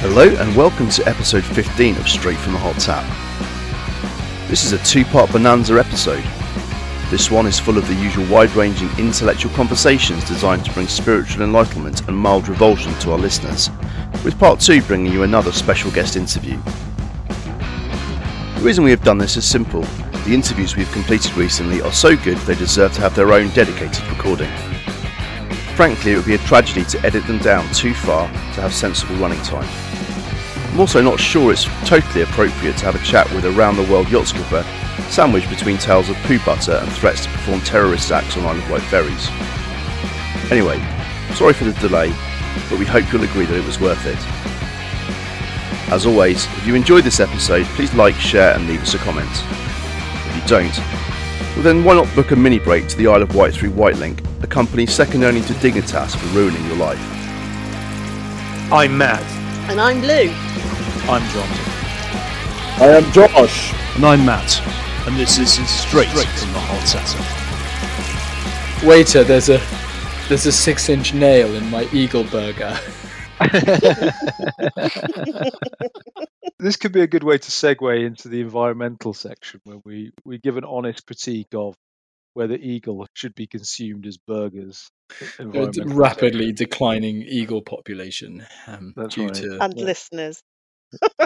Hello and welcome to episode 15 of Straight from the Hot Tap. This is a two part Bonanza episode. This one is full of the usual wide ranging intellectual conversations designed to bring spiritual enlightenment and mild revulsion to our listeners, with part two bringing you another special guest interview. The reason we have done this is simple the interviews we've completed recently are so good they deserve to have their own dedicated recording. Frankly, it would be a tragedy to edit them down too far to have sensible running time. I'm also not sure it's totally appropriate to have a chat with a round the world yacht skipper sandwiched between tales of poo butter and threats to perform terrorist acts on Isle of Wight ferries. Anyway, sorry for the delay, but we hope you'll agree that it was worth it. As always, if you enjoyed this episode, please like, share, and leave us a comment. If you don't, well then why not book a mini break to the Isle of Wight through Wightlink, a company second only to Dignitas for ruining your life. I'm Matt. And I'm Lou. I'm John. I am Josh. And I'm Matt. And this is straight, straight from the hot satin. Waiter, there's a there's a six inch nail in my Eagle burger. this could be a good way to segue into the environmental section where we, we give an honest critique of whether eagle should be consumed as burgers. Rapidly declining eagle population um, due right. to And listeners.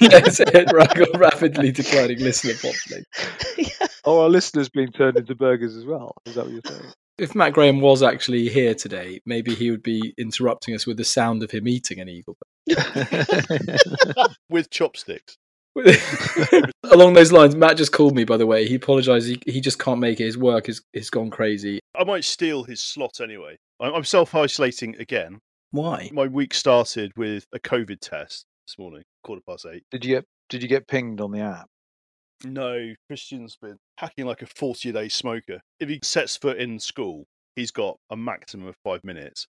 yes, rapidly declining listener population. Oh, our listeners being turned into burgers as well. Is that what you're saying? If Matt Graham was actually here today, maybe he would be interrupting us with the sound of him eating an eagle. With chopsticks. Along those lines, Matt just called me. By the way, he apologised. He, he just can't make it. His work has has gone crazy. I might steal his slot anyway. I'm, I'm self isolating again. Why? My week started with a COVID test this morning, quarter past eight. Did you get did you get pinged on the app? No, Christian's been hacking like a 40 a day smoker. If he sets foot in school, he's got a maximum of five minutes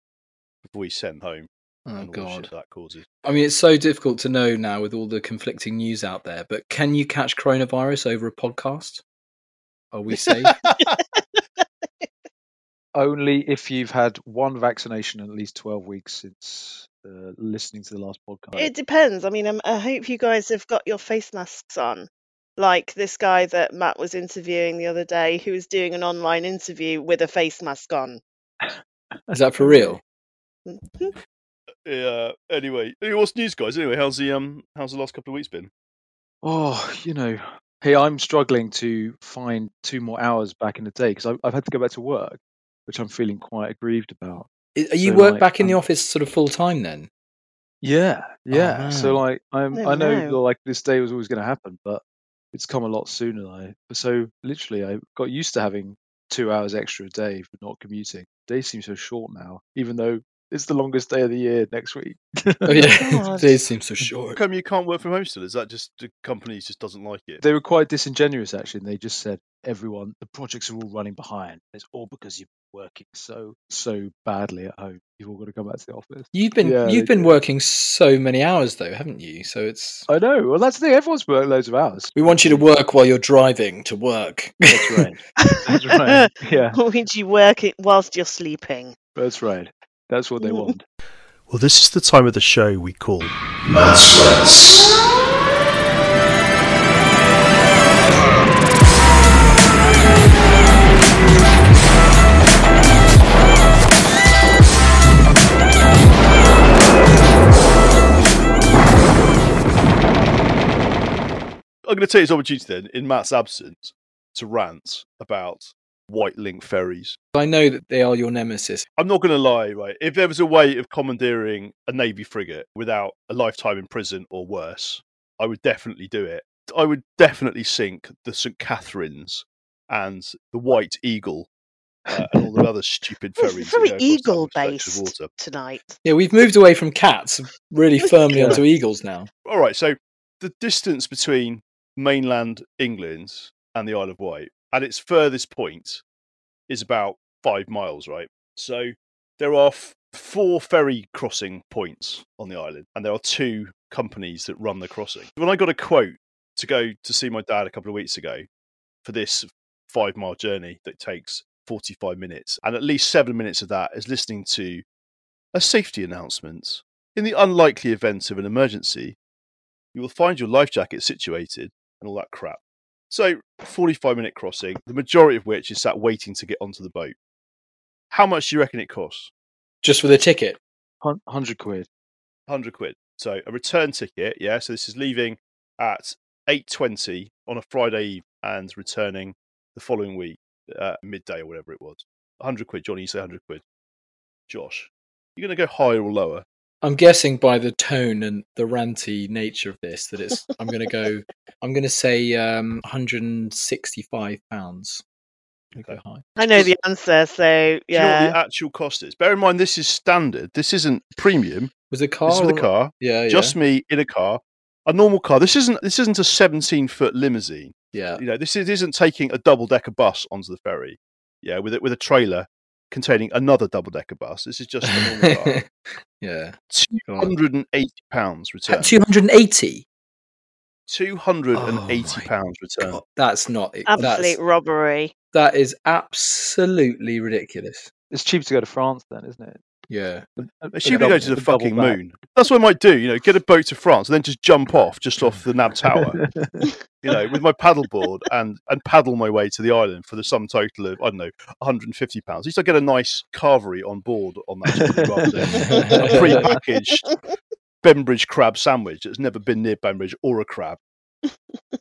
before he's sent home. Oh and all the God! shit that causes. I mean, it's so difficult to know now with all the conflicting news out there. But can you catch coronavirus over a podcast? Are we safe? Only if you've had one vaccination in at least 12 weeks since uh, listening to the last podcast. It depends. I mean, um, I hope you guys have got your face masks on. Like this guy that Matt was interviewing the other day, who was doing an online interview with a face mask on. Is that for real? Yeah. Anyway, what's news, guys? Anyway, how's the um, how's the last couple of weeks been? Oh, you know, hey, I'm struggling to find two more hours back in the day because I've, I've had to go back to work, which I'm feeling quite aggrieved about. Are you So, work like, back in the office sort of full time then? Yeah, yeah. so like, I'm, Oh, I know no. that, like this day was always going to happen, but it's come a lot sooner. Than I so literally, I got used to having two hours extra a day for not commuting. Days seem so short now, even though it's the longest day of the year next week. Oh yeah, God. days seem so How short. come you can't work from home still? Is that just the company just doesn't like it? they were quite disingenuous actually and they just said everyone the projects are all running behind it's all because you're working so so badly at home you've all got to come back to the office You've been Yeah, you've been do. working so many hours though, haven't you? So it's i know well that's the thing everyone's worked loads of hours we want you to work while you're driving to work. that's right that's right yeah Would you work it whilst you're sleeping? that's right that's what they want. Well, this is the time of the show we call I'm going to take this opportunity then, in Matt's absence, to rant about Wightlink ferries. I know that they are your nemesis. I'm not going to lie, right? If there was a way of commandeering a Navy frigate without a lifetime in prison or worse, I would definitely do it. I would definitely sink the St. Catherine's and the White Eagle uh, and all the other stupid Well, ferries. It's very go across eagle stretch of based water. tonight. Yeah, we've moved away from cats really firmly onto eagles now. All right, so the distance between mainland England and the Isle of Wight at its furthest point is about five miles, right? So there are f- four ferry crossing points on the island, and there are two companies that run the crossing. When I got a quote to go to see my dad a couple of weeks ago for this five mile journey that takes 45 minutes, and at least seven minutes of that is listening to a safety announcement in the unlikely event of an emergency, you will find your life jacket situated and all that crap. So, 45 minute crossing, the majority of which is sat waiting to get onto the boat. How much do you reckon it costs? Just for the ticket. Hundred quid. 100 quid. So, a return ticket, yeah. So, this is leaving at 8.20 on a Friday eve and returning the following week, uh, midday or whatever it was. 100 quid. Johnny, you say 100 quid. Josh, you're going to go higher or lower? I'm guessing by the tone and the ranty nature of this that it's. I'm going to go. I'm going to say um, 165 pounds. Go high. I know the answer, so Do you know what yeah. the actual cost is? Bear in mind, this is standard. This isn't premium. Was it car? This is for the car. Yeah, yeah. Just me in a car. A normal car. This isn't. This isn't a 17 foot limousine. yeah. You know, this is, isn't taking a double decker bus onto the ferry. Yeah, with it with a trailer containing another double decker bus. This is just a normal yeah. Oh two hundred and eighty pounds return. Two hundred and eighty. Two hundred and Oh eighty my pounds return. God, that's not. Absolute That's, robbery. that is absolutely ridiculous. It's cheap to go to France, then, isn't it? Yeah. They should go to the fucking back. moon. That's what I might do. You know, get a boat to France and then just jump off just off the Nab Tower. you know, with my paddleboard and and paddle my way to the island for the sum total of I don't know, 150 pounds. At least I get a nice carvery on board on that journey rather pre-packaged Bembridge crab sandwich that's never been near Bembridge or a crab.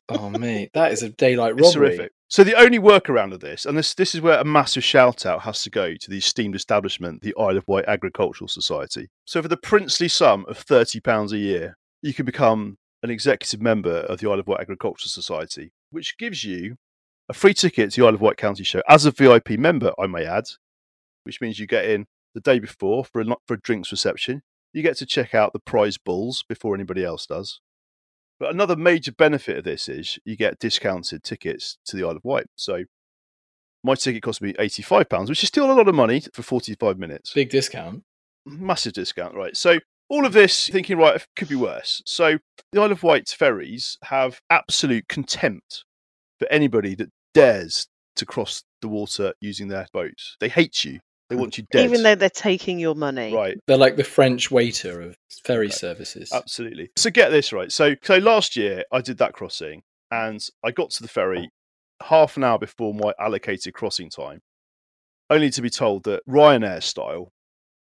Oh mate, that is a daylight It's robbery. terrific. So the only workaround of this, and this this is where a massive shout out has to go to the esteemed establishment, the Isle of Wight Agricultural Society. So for the princely sum of thirty pounds a year, you can become an executive member of the Isle of Wight Agricultural Society, which gives you a free ticket to the Isle of Wight County Show as a VIP member, I may add, which means you get in the day before for a, for a drinks reception. You get to check out the prize bulls before anybody else does. But another major benefit of this is you get discounted tickets to the Isle of Wight. So my ticket cost me £85, which is still a lot of money for 45 minutes. Big discount. Massive discount, right? So all of this, thinking, right, it could be worse. So the Isle of Wight ferries have absolute contempt for anybody that dares to cross the water using their boats. They hate you. They mm. want you dead. Even though they're taking your money. right. They're like the French waiter of ferry Okay. services. Absolutely. So get this right. So so last year I did that crossing and I got to the ferry half an hour before my allocated crossing time, only to be told that Ryanair style,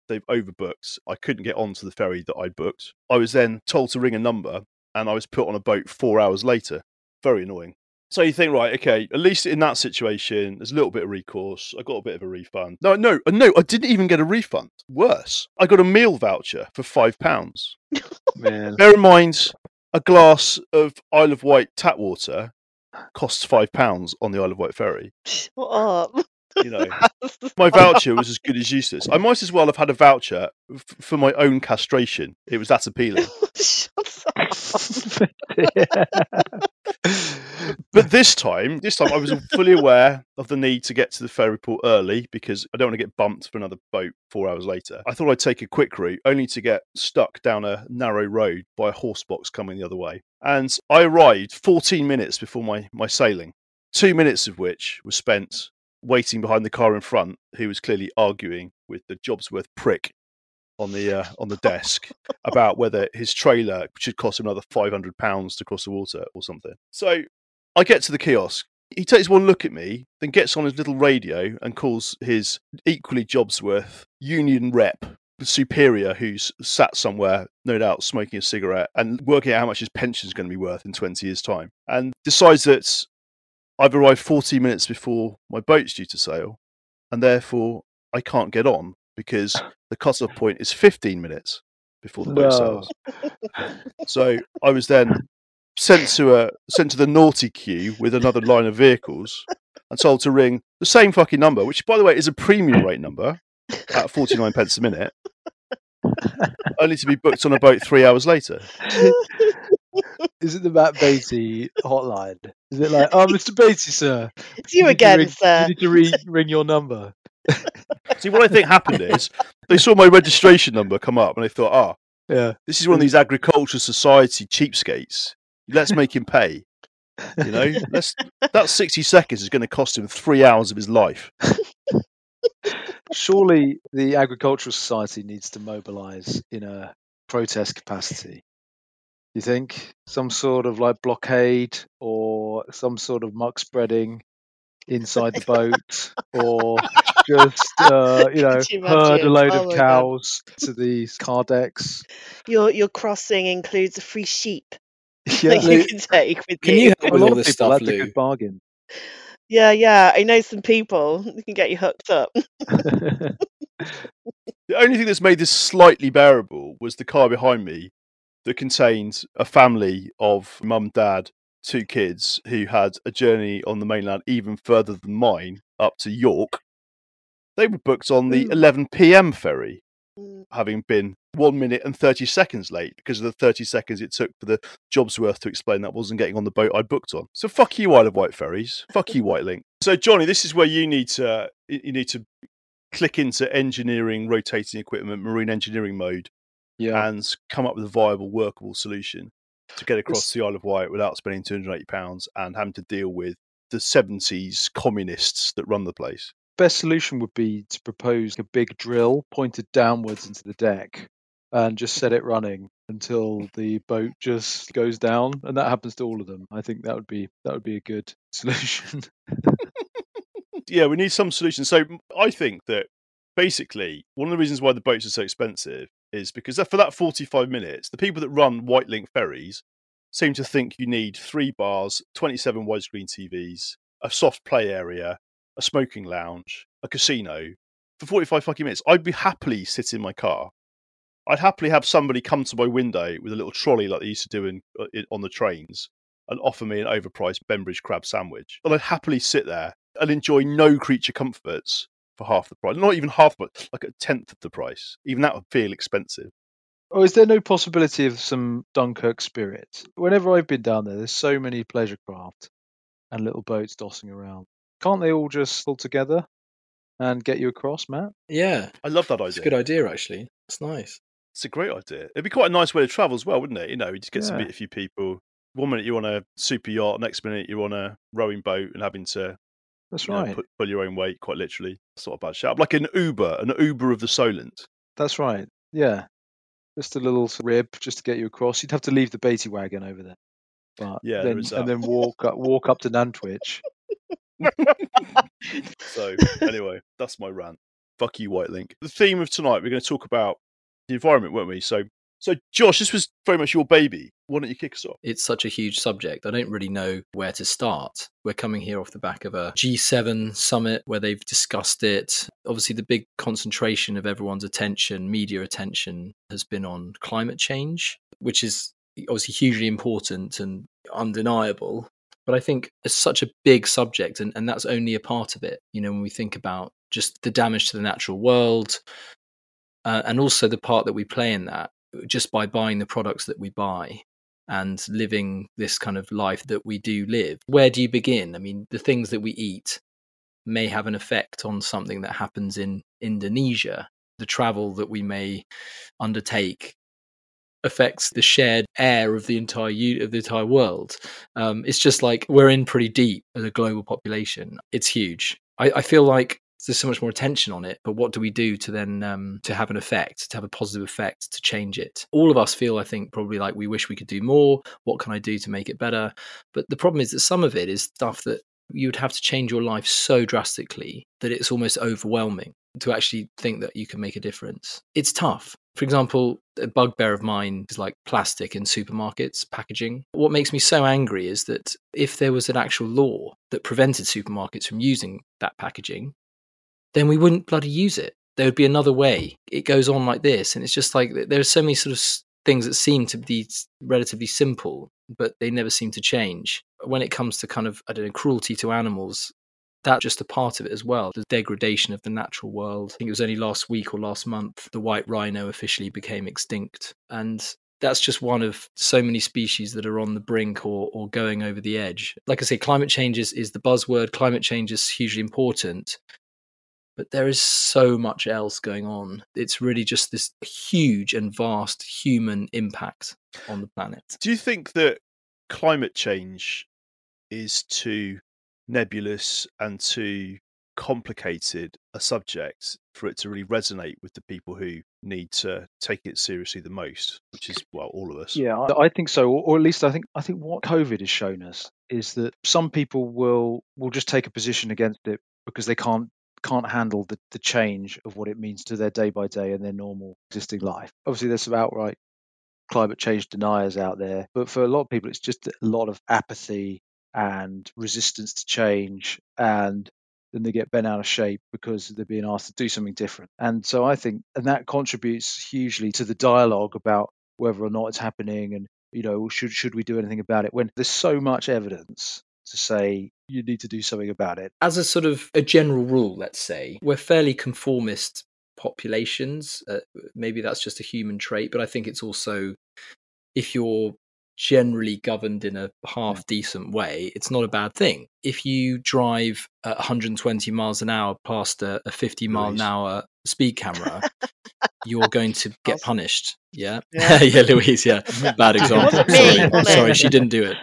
they've overbooked. I couldn't get onto the ferry that I'd booked. I was then told to ring a number and I was put on a boat four hours later. Very annoying. So you think, right, okay, at least in that situation, there's a little bit of recourse. I got a bit of a refund. No, no, uh, no, I didn't even get a refund. Worse, I got a meal voucher for five pounds. Man, Bear in mind, a glass of Isle of Wight tap water costs five pounds on the Isle of Wight ferry. Shut up. You know, my voucher was as good as useless. I might as well have had a voucher f- for my own castration. It was that appealing. Shut up. But this time, this time I was fully aware of the need to get to the ferry port early because I don't want to get bumped for another boat four hours later. I thought I'd take a quick route, only to get stuck down a narrow road by a horse box coming the other way. And I arrived 14 minutes before my, my sailing, two minutes of which was spent waiting behind the car in front, who was clearly arguing with the Jobsworth prick on the uh, on the desk about whether his trailer should cost another 500 pounds to cross the water or something. So I get to the kiosk. He takes one look at me, then gets on his little radio and calls his equally Jobsworth union rep superior who's sat somewhere, no doubt, smoking a cigarette and working out how much his pension's going to be worth in 20 years' time, and decides that I've arrived 40 minutes before my boat's due to sail, and therefore I can't get on because the cut-off point is 15 minutes before the boat No. sails. So I was then sent to a sent to the naughty queue with another line of vehicles and told to ring the same fucking number, which by the way is a premium rate number at 49 pence a minute, only to be booked on a boat three hours later. is it the Matt Beatty hotline? Is it like, oh, Mr. Beatty, sir? It's you need to again, ring- sir. You need to re- ring your number. See, what I think happened is they saw my registration number come up and they thought, ah, Yeah. this is one of these agricultural society cheapskates. Let's make him pay. You know, let's, that 60 seconds is going to cost him three hours of his life. Surely the Agricultural Society needs to mobilise in a protest capacity? You think some sort of like blockade or some sort of muck spreading inside the boat, or just uh, you know you herd a load Oh of my God. cows to these car decks? Your your crossing includes a free sheep Yeah, that Lou, you can take with Can you. you a help with lot all of this people stuff, that's a good bargain. Yeah, yeah. I know some people that can get you hooked up. The only thing that's made this slightly bearable was the car behind me that contained a family of mum, dad, two kids who had a journey on the mainland even further than mine up to York. They were booked on the 11 p.m. ferry, Mm. having been one minute and 30 seconds late because of the 30 seconds it took for the job's worth to explain that wasn't getting on the boat I booked on. So fuck you, Isle of Wight ferries. Fuck you, Wightlink. So Johnny, this is where you need to you need to click into engineering, rotating equipment, marine engineering mode, yeah, and come up with a viable, workable solution to get across This- the Isle of Wight without spending two hundred eighty pounds and having to deal with the seventies communists that run the place. Best solution would be to propose a big drill pointed downwards into the deck and just set it running until the boat just goes down and that happens to all of them i think that would be that would be a good solution yeah, we need some solution. So i think that basically one of the reasons why the boats are so expensive is because for that 45 minutes, the people that run Wightlink ferries seem to think you need three bars, 27 widescreen TVs, a soft play area, a smoking lounge, a casino for 45 fucking minutes. I'd be happily sit in my car. I'd happily have somebody come to my window with a little trolley like they used to do in, uh, in on the trains and offer me an overpriced Bembridge crab sandwich. And I'd happily sit there and enjoy no creature comforts for half the price. Not even half, but like a tenth of the price. Even that would feel expensive. oh is there no possibility of some dunkirk spirit whenever i've been down there there's so many pleasure craft and little boats dossing around can't they all just pull together and get you across matt Yeah, I love that it's a idea. good idea actually. It's nice. It's a great idea. It'd be quite a nice way to travel as well, wouldn't it? You know, you just get to Yeah. meet a few people. One minute you're on a super yacht, next minute you're on a rowing boat and having to that's you know, right put, pull your own weight, quite literally. That's not a bad shout. Like an Uber, an Uber of the Solent. That's right. Yeah. Just a little rib just to get you across. You'd have to leave the Beatty wagon over there. But Yeah, then, and then walk up, walk up to Nantwich. So anyway, that's my rant. Fuck you, Wightlink. The theme of tonight, we're going to talk about the environment, weren't we? So, so Josh, this was very much your baby. Why don't you kick us off? It's such a huge subject. I don't really know where to start. We're coming here off the back of a G7 summit where they've discussed it. Obviously, the big concentration of everyone's attention, media attention, has been on climate change, which is obviously hugely important and undeniable. But I think it's such a big subject, and, and that's only a part of it. You know, when we think about just the damage to the natural world, uh, and also the part that we play in that, just by buying the products that we buy and living this kind of life that we do live. Where do you begin? I mean, the things that we eat may have an effect on something that happens in Indonesia. The travel that we may undertake affects the shared air of the entire u- of the entire world. Um, it's just like we're in pretty deep as a global population. It's huge. I, I feel like there's so much more attention on it, but what do we do to then um, to have an effect, to have a positive effect, to change it? All of us feel, I think, probably like we wish we could do more. What can I do to make it better? But the problem is that some of it is stuff that you'd have to change your life so drastically that it's almost overwhelming to actually think that you can make a difference. It's tough. For example, a bugbear of mine is like plastic in supermarkets, packaging. What makes me so angry is that if there was an actual law that prevented supermarkets from using that packaging, then we wouldn't bloody use it. There would be another way. It goes on like this. And it's just like there are so many sort of things that seem to be relatively simple, but they never seem to change. When it comes to kind of, I don't know, cruelty to animals, that's just a part of it as well. The degradation of the natural world. I think it was only last week or last month the white rhino officially became extinct. And that's just one of so many species that are on the brink or, or going over the edge. Like I say, climate change is, is the buzzword. Climate change is hugely important. But there is so much else going on. It's really just this huge and vast human impact on the planet. Do you think that climate change is too nebulous and too complicated a subject for it to really resonate with the people who need to take it seriously the most, which is well all of us. Yeah, I think so, or or at least I think I think what COVID has shown us is that some people will will just take a position against it because they can't can't handle the, the change of what it means to their day by day and their normal existing life. Obviously, there's some outright climate change deniers out there, but for a lot of people, it's just a lot of apathy and resistance to change, and then they get bent out of shape because they're being asked to do something different. And so I think, and that contributes hugely to the dialogue about whether or not it's happening and you know should should we do anything about it when there's so much evidence to say you need to do something about it As a sort of a general rule, let's say, we're fairly conformist populations. Uh, maybe that's just a human trait, but I think it's also if you're generally governed in a half decent way, it's not a bad thing. If you drive at 120 miles an hour past a, a 50 mile an hour speed camera, you're going to get punished. Yeah. Yeah. yeah, Louise. Yeah. Bad example. Sorry. Sorry, she didn't do it.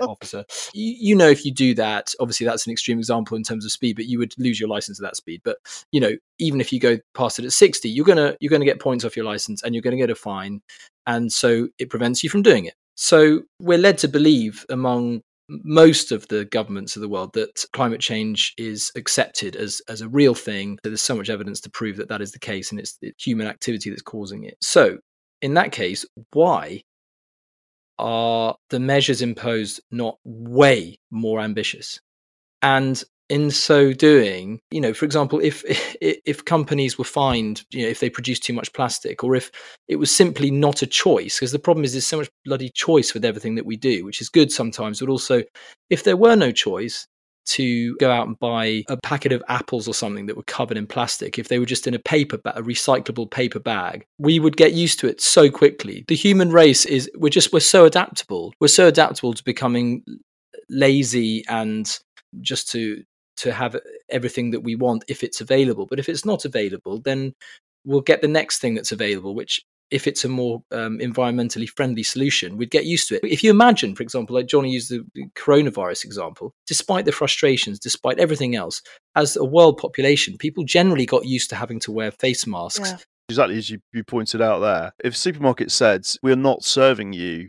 Officer. You, you know, if you do that, obviously that's an extreme example in terms of speed, but you would lose your license at that speed. But you know, even if you go past it at 60, you're gonna you're gonna get points off your license and you're gonna get a fine, and so it prevents you from doing it. So we're led to believe among most of the governments of the world that climate change is accepted as as a real thing. There's so much evidence to prove that that is the case, and it's, human activity that's causing it. So in that case, why are the measures imposed not way more ambitious? And in so doing, you know, for example, if if companies were fined, you know, if they produced too much plastic, or if it was simply not a choice, because the problem is there's so much bloody choice with everything that we do, which is good sometimes, but also if there were no choice to go out and buy a packet of apples or something that were covered in plastic, if they were just in a paper ba- a recyclable paper bag, we would get used to it so quickly. The human race is we're just we're so adaptable. We're so adaptable to becoming lazy and just to to have everything that we want if it's available. But if it's not available, then we'll get the next thing that's available, which if it's a more um, environmentally friendly solution, we'd get used to it. If you imagine, for example, like Johnny used the the coronavirus example, despite the frustrations, despite everything else, as a world population, people generally got used to having to wear face masks. Yeah. Exactly as you, you pointed out there. If a supermarket said we're not serving you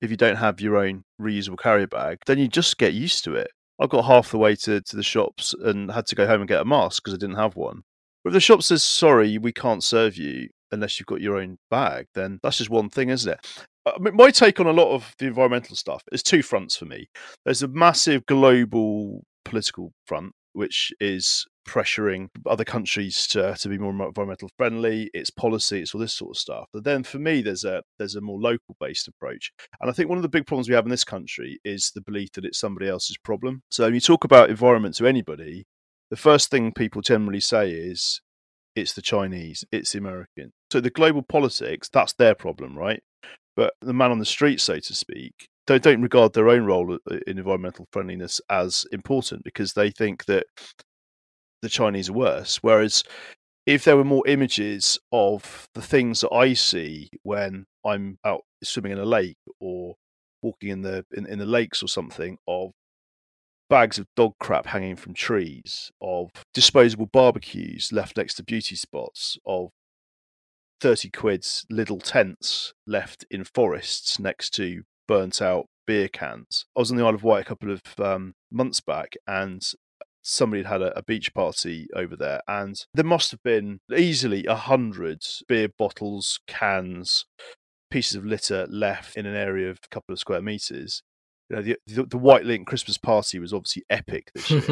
if you don't have your own reusable carrier bag, then you just get used to it. I got half the way to, to the shops and had to go home and get a mask because I didn't have one. But if the shop says sorry, we can't serve you unless you've got your own bag, then that's just one thing, isn't it? I mean, my take on a lot of the environmental stuff is two fronts for me. There's a massive global political front, which is pressuring other countries to, to be more environmental friendly. It's policy, it's all this sort of stuff. But then for me, there's a there's a more local based approach. And I think one of the big problems we have in this country is the belief that it's somebody else's problem. So when you talk about environment to anybody, the first thing people generally say is it's the Chinese, it's the American. So the global politics, that's their problem, right? But the man on the street, so to speak, don't, don't regard their own role in environmental friendliness as important because they think that the Chinese are worse. Whereas if there were more images of the things that I see when I'm out swimming in a lake or walking in the in, in the lakes or something of bags of dog crap hanging from trees, of disposable barbecues left next to beauty spots, of 30 quid's little tents left in forests next to burnt out beer cans. I was on the Isle of Wight a couple of um, months back and somebody had had a, a beach party over there and there must have been easily a hundred beer bottles, cans, pieces of litter left in an area of a couple of square meters. You know, the, the, the Wightlink Christmas party was obviously epic this year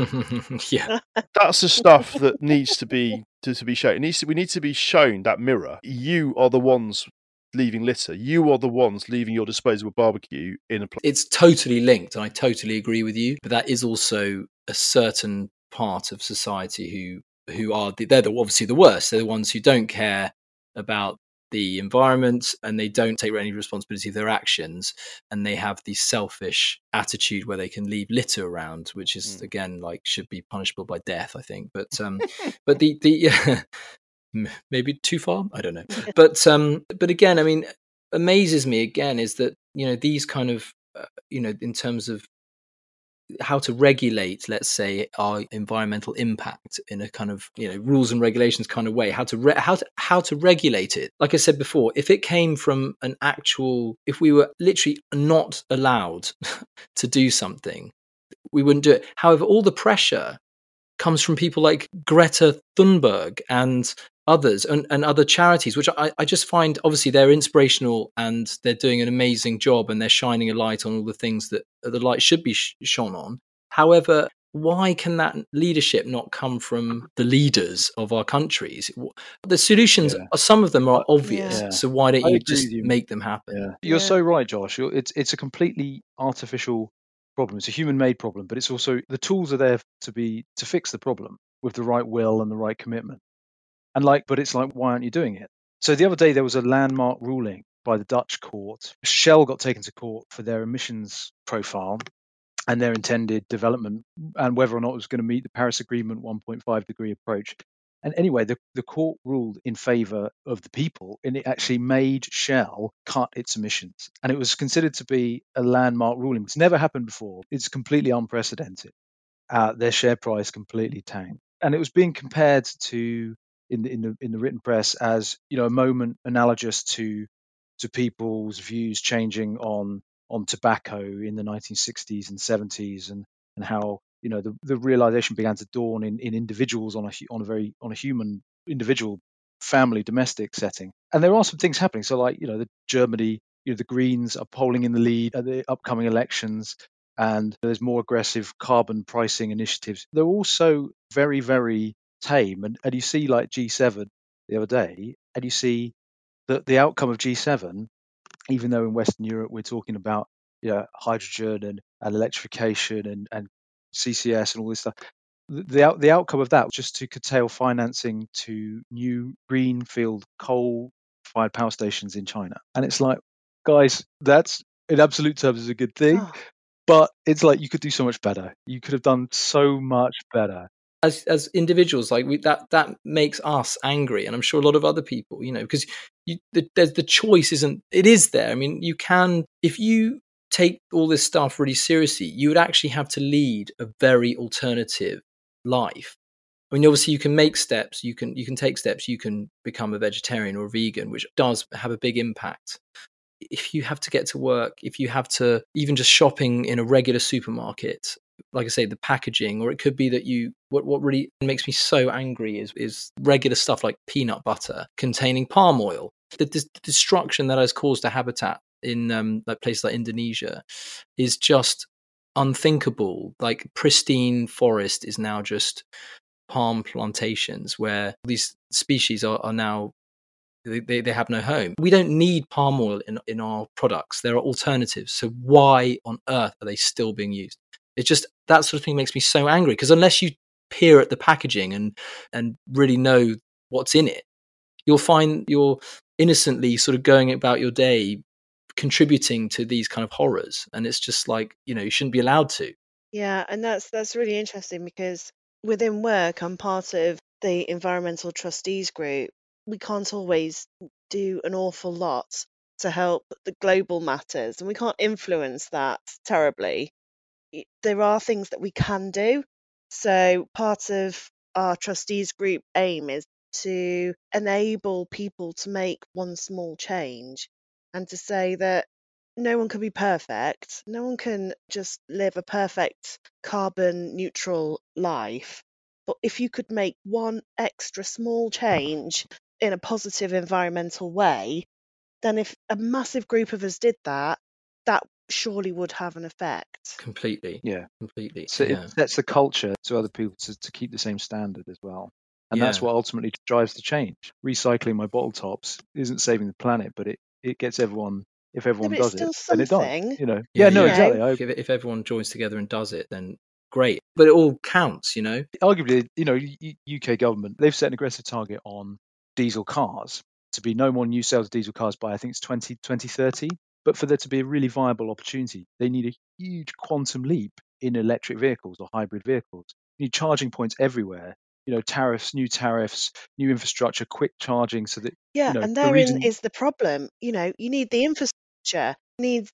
yeah. that's the stuff that needs to be to, to be shown. It needs to, we need to be shown that mirror. You are the ones leaving litter. You are the ones leaving your disposable barbecue in a place. it's totally linked and i totally agree with you but that is also a certain part of society who who are the, they're the, obviously the worst they're the ones who don't care about the environment and they don't take any responsibility for their actions and they have the selfish attitude where they can leave litter around which is Mm. again like should be punishable by death i think but um but the the maybe too far i don't know but um but again i mean amazes me again is that you know these kind of uh, you know in terms of how to regulate, let's say, our environmental impact in a kind of you know rules and regulations kind of way. How to re- how to how to regulate it. Like I said before, if it came from an actual, if we were literally not allowed to do something, we wouldn't do it. However, all the pressure comes from people like Greta Thunberg and others and, and other charities, which I, I just find obviously they're inspirational and they're doing an amazing job and they're shining a light on all the things that the light should be sh- shone on. However, why can that leadership not come from the leaders of our countries? The solutions, Yeah. some of them are obvious. Yeah. So why don't you just you. make them happen? Yeah, you're Yeah. so right, Josh. It's it's a completely artificial problem. It's a human-made problem, but it's also the tools are there to be to fix the problem with the right will and the right commitment. And like, but it's like, why aren't you doing it? So the other day there was a landmark ruling by the Dutch court. Shell got taken to court for their emissions profile and their intended development and whether or not it was going to meet the Paris Agreement 1.5 degree approach. And anyway, the, the court ruled in favor of the people and it actually made Shell cut its emissions. And it was considered to be a landmark ruling. It's never happened before. It's completely unprecedented. Uh, their share price completely tanked. And it was being compared to in the, in the in the written press as you know a moment analogous to to people's views changing on on tobacco in the 1960s and 70s and and how you know the, the realization began to dawn in, in individuals on a on a very on a human individual family domestic setting. And there are some things happening. So like you know the germany you know the greens are polling in the lead at the upcoming elections and there's more aggressive carbon pricing initiatives. They're also very very tame. And, and you see like g7 the other day and you see that the outcome of g7 even though in Western Europe we're talking about you know, hydrogen and, and electrification and, and CCS and all this stuff, the, the, the outcome of that was just to curtail financing to new greenfield coal fired power stations in China. And it's like, guys, that's in absolute terms is a good thing, Oh, but it's like you could do so much better. You could have done so much better. as as individuals like we that that makes us angry and i'm sure a lot of other people you know because you the, there's the choice isn't it is there i mean you can if you take all this stuff really seriously you would actually have to lead a very alternative life I mean, obviously, you can make steps. You can you can take steps. You can become a vegetarian or a vegan, which does have a big impact. If you have to get to work, if you have to even just shopping in a regular supermarket, like I say, the packaging, or it could be that you. What what really makes me so angry is is regular stuff like peanut butter containing palm oil. The, dis- destruction that has caused to habitat in um, like places like Indonesia is just unthinkable. Like pristine forest is now just palm plantations where these species are, are now they, they, have no home. We don't need palm oil in, in our products. There are alternatives. So why on earth are they still being used? It just that sort of thing makes me so angry because unless you peer at the packaging and and really know what's in it, you'll find you're innocently sort of going about your day contributing to these kind of horrors. And it's just like, you know, you shouldn't be allowed to. yeah, and that's that's really interesting because within work, I'm part of the environmental trustees group. We can't always do an awful lot to help the global matters, and we can't influence that terribly. There are things that we can do. So part of our trustees group aim is to enable people to make one small change and to say that no one can be perfect. No one can just live a perfect carbon neutral life. But if you could make one extra small change in a positive environmental way, then if a massive group of us did that, that surely would have an effect. Completely. Yeah. Completely. So yeah. it sets the culture to other people to, to keep the same standard as well. And that's what ultimately drives the change. Recycling my bottle tops isn't saving the planet, but it, it gets everyone, if everyone but does it, still then it something. does. You know? Yeah, no, you know. exactly. I, if, if everyone joins together and does it, then great. But it all counts, you know. arguably, you know, UK government, they've set an aggressive target on diesel cars to be no more new sales of diesel cars by, I think it's 20, 2030. But for there to be a really viable opportunity, they need a huge quantum leap in electric vehicles or hybrid vehicles. You need charging points everywhere. You know, tariffs, new tariffs, new infrastructure, quick charging, so that Yeah, know, and the therein is the problem. You know, you need the infrastructure, needs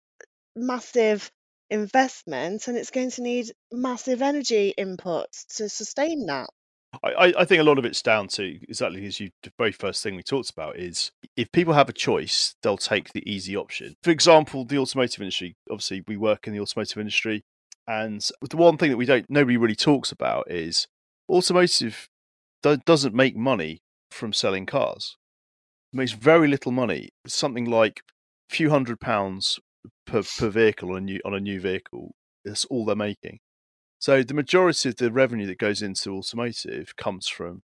massive investment and it's going to need massive energy inputs to sustain that. I, I- I think a lot of it's down to exactly as you the very first thing we talked about is if people have a choice, they'll take the easy option. For example, the automotive industry. Obviously, we work in the automotive industry, and the one thing that we don't nobody really talks about is automotive do, doesn't make money from selling cars. It makes very little money. It's Something like a few hundred pounds per, per vehicle on a new on a new vehicle. That's all they're making. So the majority of the revenue that goes into automotive comes from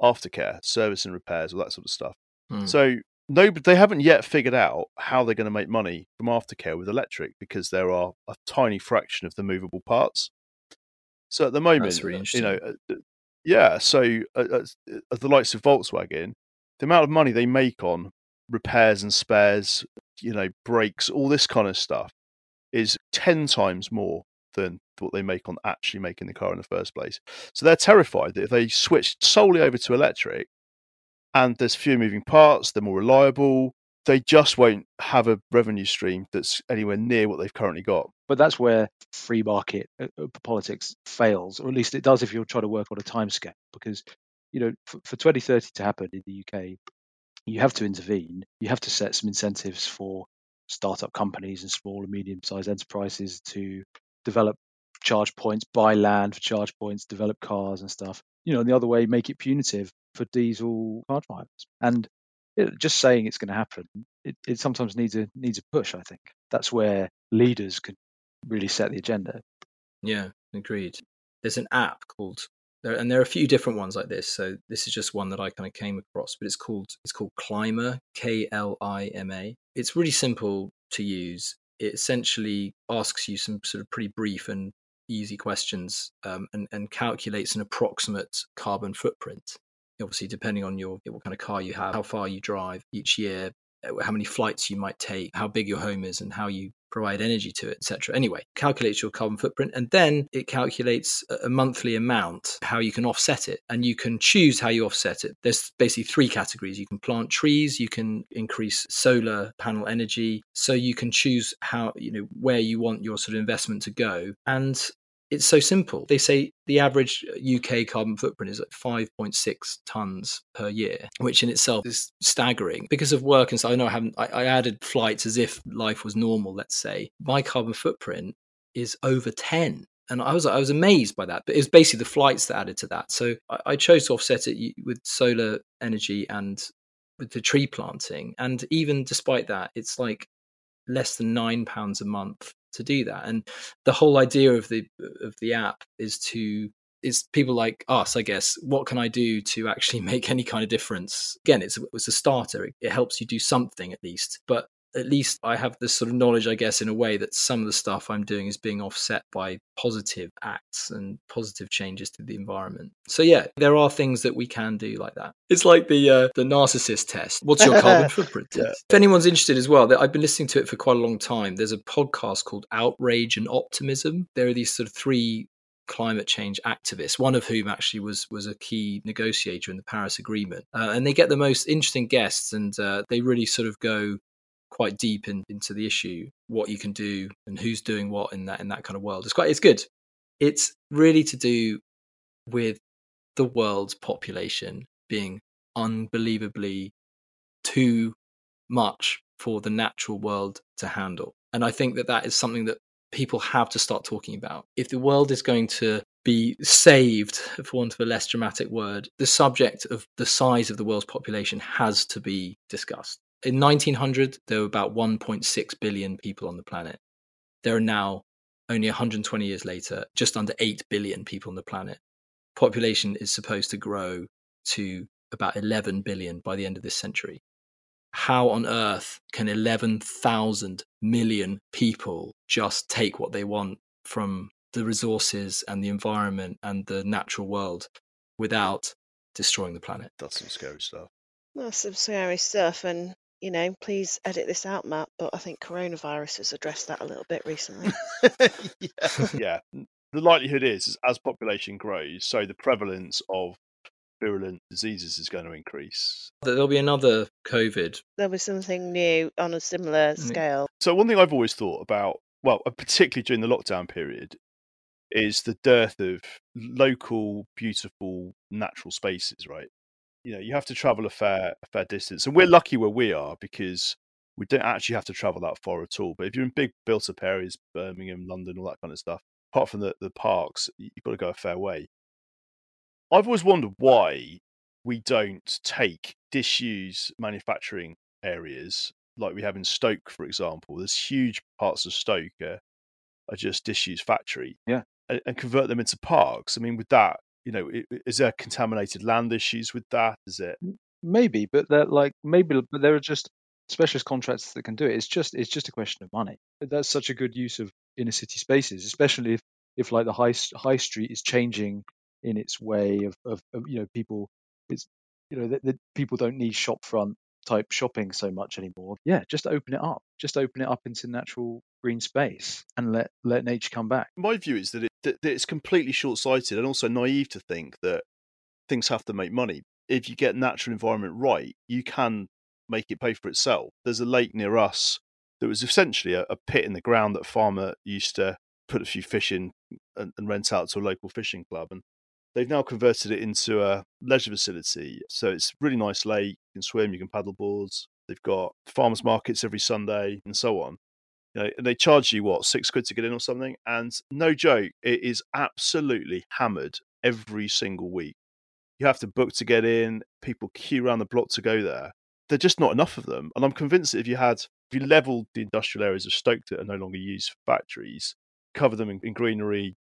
aftercare, service and repairs, all that sort of stuff. Hmm. So no, but they haven't yet figured out how they're going to make money from aftercare with electric because there are a tiny fraction of the movable parts. So at the moment, really you know, uh, yeah. So uh, uh, at the likes of Volkswagen, the amount of money they make on repairs and spares, you know, brakes, all this kind of stuff, is ten times more than what they make on actually making the car in the first place. So they're terrified that if they switch solely over to electric and there's fewer moving parts, they're more reliable, they just won't have a revenue stream that's anywhere near what they've currently got. But that's where free market uh, uh, politics fails, or at least it does if you're trying to work on a timescale. Because you know, for, for 2030 to happen in the UK, you have to intervene. You have to set some incentives for startup companies and small and medium-sized enterprises to develop charge points, buy land for charge points, develop cars and stuff. You know, and the other way, make it punitive for diesel car drivers. And know, just saying it's going to happen, it, it sometimes needs a needs a push. I think that's where leaders can really set the agenda. Yeah, agreed. There's an app called there, and there are a few different ones like this. So this is just one that I kind of came across, but it's called it's called Klima, K L I M A. It's really simple to use. It essentially asks you some sort of pretty brief and easy questions, um, and and calculates an approximate carbon footprint. Obviously, depending on your what kind of car you have, how far you drive each year, uh, how many flights you might take, how big your home is, and how you provide energy to it, etc. Anyway, calculates your carbon footprint, and then it calculates a a monthly amount, how you can offset it, and you can choose how you offset it. There's basically three categories: you can plant trees, you can increase solar panel energy, so you can choose how you know where you want your sort of investment to go, and it's so simple. They say the average uh, UK carbon footprint is at 5.6 tons per year, which in itself is staggering because of work. And so I know I haven't, I, I added flights as if life was normal, let's say. My carbon footprint is over 10. And I was I was amazed by that, but it was basically the flights that added to that. So I, I chose to offset it with solar energy and with the tree planting. And even despite that, it's like less than nine pounds a month to do that. And the whole idea of the of the app is to is people like us, I guess. What can I do to actually make any kind of difference? Again, it's it's a starter. It, it helps you do something at least, but at least I have this sort of knowledge, I guess, in a way that some of the stuff I'm doing is being offset by positive acts and positive changes to the environment. So yeah, there are things that we can do like that. It's like the uh, the narcissist test. What's your carbon footprint? Yeah. If anyone's interested as well, I've been listening to it for quite a long time. There's a podcast called Outrage and Optimism. There are these sort of three climate change activists, one of whom actually was was a key negotiator in the Paris Agreement, uh, and they get the most interesting guests, and uh, they really sort of go quite deep in, into the issue, what you can do, and who's doing what in that in that kind of world. It's quite it's good. It's really to do with the world's population being unbelievably too much for the natural world to handle. And I think that that is something that people have to start talking about. If the world is going to be saved, for want of a less dramatic word, the subject of the size of the world's population has to be discussed. In 1900, there were about 1.6 billion people on the planet. There are now, only 120 years later, just under 8 billion people on the planet. Population is supposed to grow to about 11 billion by the end of this century how on earth can 11,000 million people just take what they want from the resources and the environment and the natural world without destroying the planet? That's some scary stuff. That's some scary stuff, and you know, please edit this out, Matt. But I think coronavirus has addressed that a little bit recently. yeah. yeah. The likelihood is, is as population grows, so the prevalence of virulent diseases is going to increase. There'll be another COVID. There'll be something new on a similar scale. So one thing I've always thought about well, uh, particularly during the lockdown period, is the dearth of local, beautiful, natural spaces. Right, you know, you have to travel a fair a fair distance, and we're lucky where we are because we don't actually have to travel that far at all. But if you're in big built-up areas, Birmingham, London, all that kind of stuff, apart from the the parks, you've got to go a fair way. I've always wondered why we don't take disused manufacturing areas like we have in Stoke, for example. There's huge parts of Stoke uh, are just disused factory. Yeah. And, and, convert them into parks. I mean, with that, you know, is there contaminated land issues with that? Is it? Maybe, but they're like maybe, but there are just specialist contractors that can do it. It's just it's just a question of money. That's such a good use of inner city spaces, especially if if like the high high street is changing in its way of, of, of you know people it's you know that people don't need shopfront type shopping so much anymore. Yeah, just open it up. Just open it up into natural green space and let let nature come back. My view is that, it, that, that it's completely short sighted and also naive to think that things have to make money. If you get natural environment right, you can make it pay for itself. There's a lake near us that was essentially a, a pit in the ground that a farmer used to put a few fish in and, and rent out to a local fishing club. And They've now converted it into a leisure facility. So it's really nice lake. You can swim, you can paddle boards. They've got farmers markets every Sunday and so on. You know, and they charge you what six quid to get in or something. And no joke, it is absolutely hammered every single week. You have to book to get in. People queue around the block to go there. There're just not enough of them. And I'm convinced that if you had, if you leveled the industrial areas of Stoke that are no longer used for factories, cover them in, in greenery,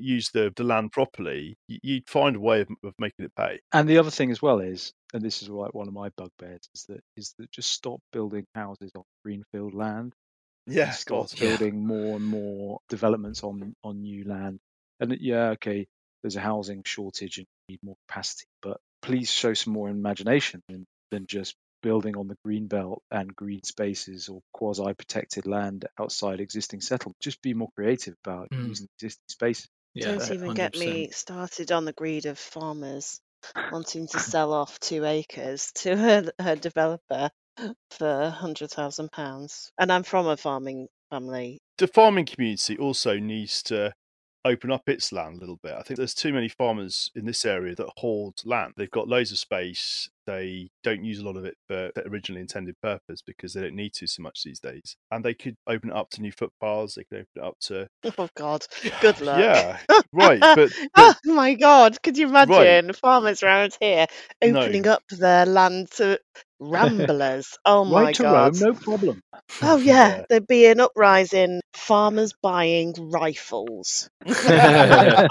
use the, the land properly, you'd find a way of, of making it pay. And the other thing as well is, and this is like one of my bugbears, is that is that just stop building houses on greenfield land. Yeah, stop building yeah. more and more developments on on new land. And yeah, okay, there's a housing shortage and you need more capacity, but please show some more imagination than, than just building on the green belt and green spaces or quasi protected land outside existing settlements. Just be more creative about mm. using existing spaces. Yeah, Don't even get me started on the greed of farmers wanting to sell off two acres to her, her developer for a hundred thousand pounds. And I'm from a farming family. The farming community also needs to open up its land a little bit. I think there's too many farmers in this area that hoard land. They've got loads of space. They don't use a lot of it for the originally intended purpose because they don't need to so much these days. And they could open it up to new footpaths. They could open it up to. Oh God! Good luck. Yeah, right. But, but... oh my God! Could you imagine right. farmers around here opening no. up their land to ramblers? Oh my right to God! roam, no problem. Oh yeah. yeah, there'd be an uprising. Farmers buying rifles. rather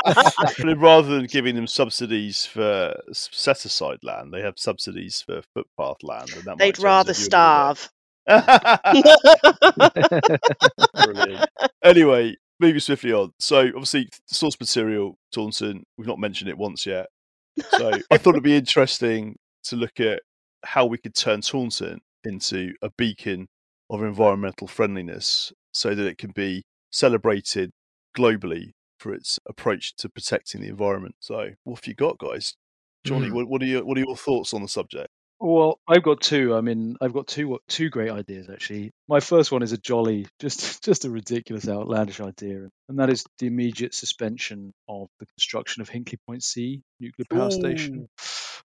than giving them subsidies for set aside land, they have subsidies for footpath land, and that they'd rather starve. anyway, moving swiftly on. So, obviously, source material, Taunton, we've not mentioned it once yet. So, I thought it'd be interesting to look at how we could turn Taunton into a beacon of environmental friendliness so that it can be celebrated globally for its approach to protecting the environment. So, what have you got, guys? Johnny, mm. what, what, are your what are your thoughts on the subject? Well, I've got two. I mean, I've got two two great ideas actually. My first one is a jolly, just just a ridiculous, outlandish idea, and that is the immediate suspension of the construction of Hinkley Point C nuclear power Ooh. station.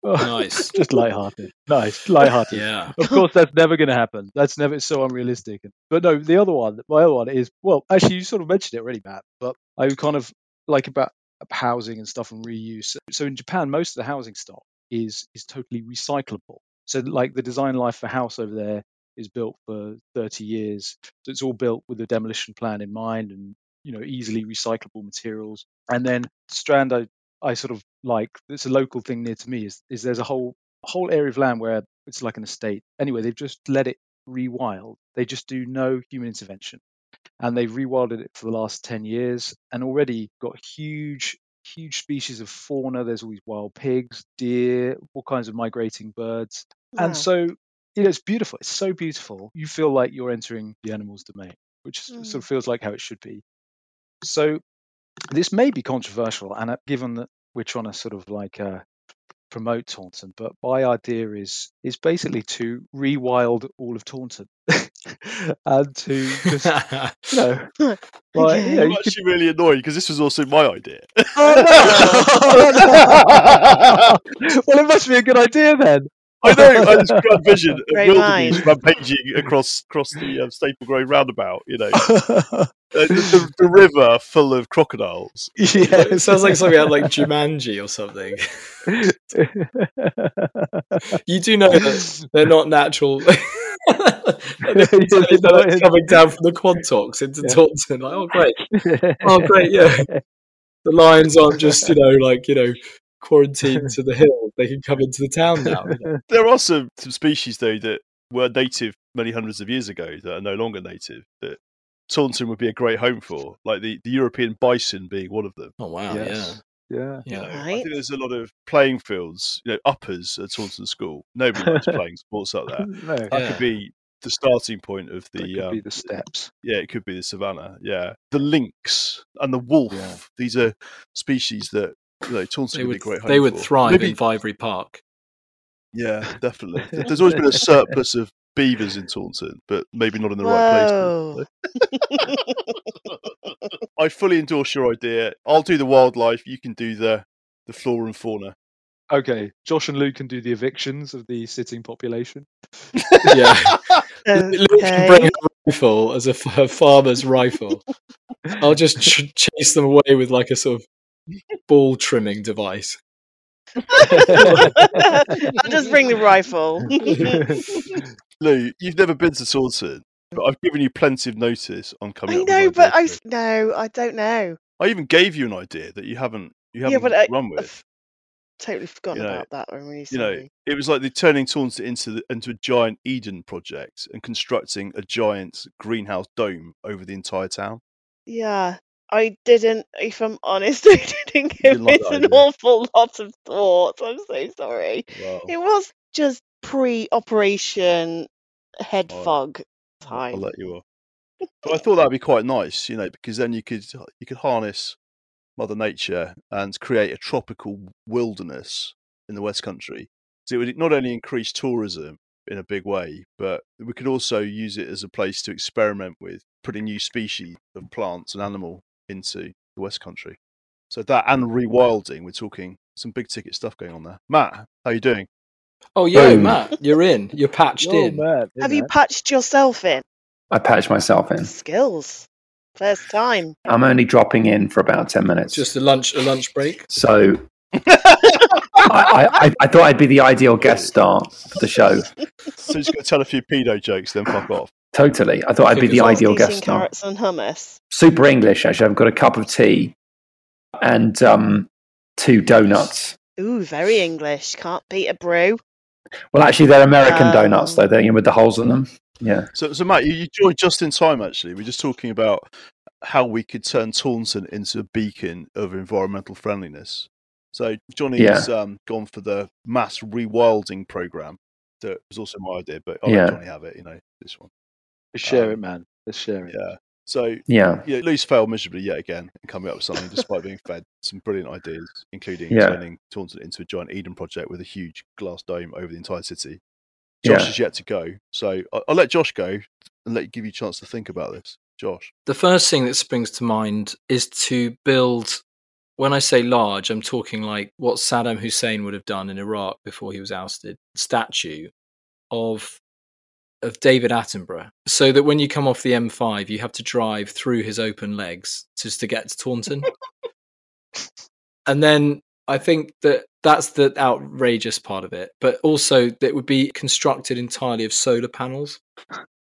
Oh, nice, just light-hearted. Nice, light-hearted. yeah. Of course, that's never going to happen. That's never it's so unrealistic. But no, the other one, my other one is well, actually, you sort of mentioned it already, Matt. But I kind of like about housing and stuff and reuse. So in Japan, most of the housing stock is is totally recyclable. So like the design life for house over there is built for 30 years. So it's all built with a demolition plan in mind and you know easily recyclable materials. And then Strand I, I sort of like it's a local thing near to me is is there's a whole whole area of land where it's like an estate. Anyway, they've just let it rewild. They just do no human intervention. And they've rewilded it for the last 10 years and already got huge huge species of fauna. There's all these wild pigs, deer, all kinds of migrating birds. Wow. And so, you know, it's beautiful. It's so beautiful. You feel like you're entering the animal's domain, which mm. sort of feels like how it should be. So, this may be controversial, and uh, given that we're trying to sort of like uh, promote Taunton, but my idea is is basically to rewild all of Taunton. and to just you know, like, you know, I'm you could actually really annoyed because this was also my idea. Oh, no! well, it must be a good idea then. I know. I just got a vision of Great wildebeest mind. rampaging across across the um, Staplegrove roundabout. You know, uh, the, the, river full of crocodiles. yeah, it sounds like something out of, like Jumanji or something. You do know that they're not natural. they're Yeah, they're not coming down from the Quantocks into Yeah. Taunton. Like, oh great, oh great, yeah. The lions aren't just you know like you know quarantined to the hill. They can come into the town now. you know. There are some, some species though that were native many hundreds of years ago that are no longer native. That Taunton would be a great home for, like the, the European bison being one of them. Oh wow, Yes. Yeah. yeah, You yeah. know, I think there's a lot of playing fields, you know, uppers at Taunton School. Nobody likes playing sports up there. No, That Yeah. could be the starting point of that the could um, be the steps. yeah, it could be the savannah. Yeah, the lynx and the wolf. Yeah. These are species that you know Taunton They would be would a great home they would for. thrive Maybe- in Vivary Park. Yeah, definitely. There's always been a surplus of beavers in Taunton, but maybe not in the right place. I fully endorse your idea. I'll do the wildlife. You can do the the flora and fauna. Okay, Josh and Luke can do the evictions of the sitting population. Yeah, Luke can bring a rifle as a, f- a farmer's rifle. I'll just ch- chase them away with like a sort of ball trimming device. I'll just bring the rifle. Lou, you've never been to Taunton, but I've given you plenty of notice on coming. I up with know, but I ideas. no, I don't know. I even gave you an idea that you haven't you haven't but I- run with. I've totally forgotten You know- about that when you you know, it was like the turning Taunton into the, into a giant Eden project and constructing a giant greenhouse dome over the entire town. Yeah, I didn't. If I'm honest, I didn't give didn't like it an idea? awful lot of thought. I'm so sorry. Wow. It was just pre-operation head Alright. fog time. I'll let you off. But I thought that'd be quite nice, you know, because then you could you could harness Mother Nature and create a tropical wilderness in the West Country. So it would not only increase tourism in a big way, but we could also use it as a place to experiment with putting new species of plants and animal into the West Country. So that and rewilding, we're talking some big ticket stuff going on there. Matt, how you doing? Oh yeah, Boom. Matt, you're in. You're patched Oh, in. man, Have you patched yourself in? I patched myself in. Skills. First time. I'm only dropping in for about 10 minutes. Just a lunch a lunch break. so I, I, I thought I'd be the ideal guest star for the show. So just going to tell a few pedo jokes, then fuck off. Totally. I thought I'd be the ideal guest star. carrots and hummus. Super English, actually. I've got a cup of tea and um, two donuts. Ooh, very English. Can't beat a brew. Well, actually, they're American Um, donuts, though. They're you know, with the holes in them. Yeah. So, so Matt, you, you joined just in time. Actually, we're just talking about how we could turn Taunton into a beacon of environmental friendliness. So Johnny's um, gone for the mass rewilding program. That was also my idea, but I'll Yeah. let Johnny have it. You know, this one. Let's share Um, it, man. Let's share it. Yeah. So Yeah. yeah, Lou's failed miserably yet again in coming up with something, despite being fed some brilliant ideas, including Yeah. turning Taunton into a giant Eden project with a huge glass dome over the entire city. Josh Yeah. is yet to go, so I'll, I'll let Josh go and let you give you a chance to think about this. Josh, The first thing that springs to mind is to build. When I say large, I'm talking like what Saddam Hussein would have done in Iraq before he was ousted. Statue of of David Attenborough, so that when you come off the M5, you have to drive through his open legs just to get to Taunton. and then I think that that's the outrageous part of it, but also that it would be constructed entirely of solar panels.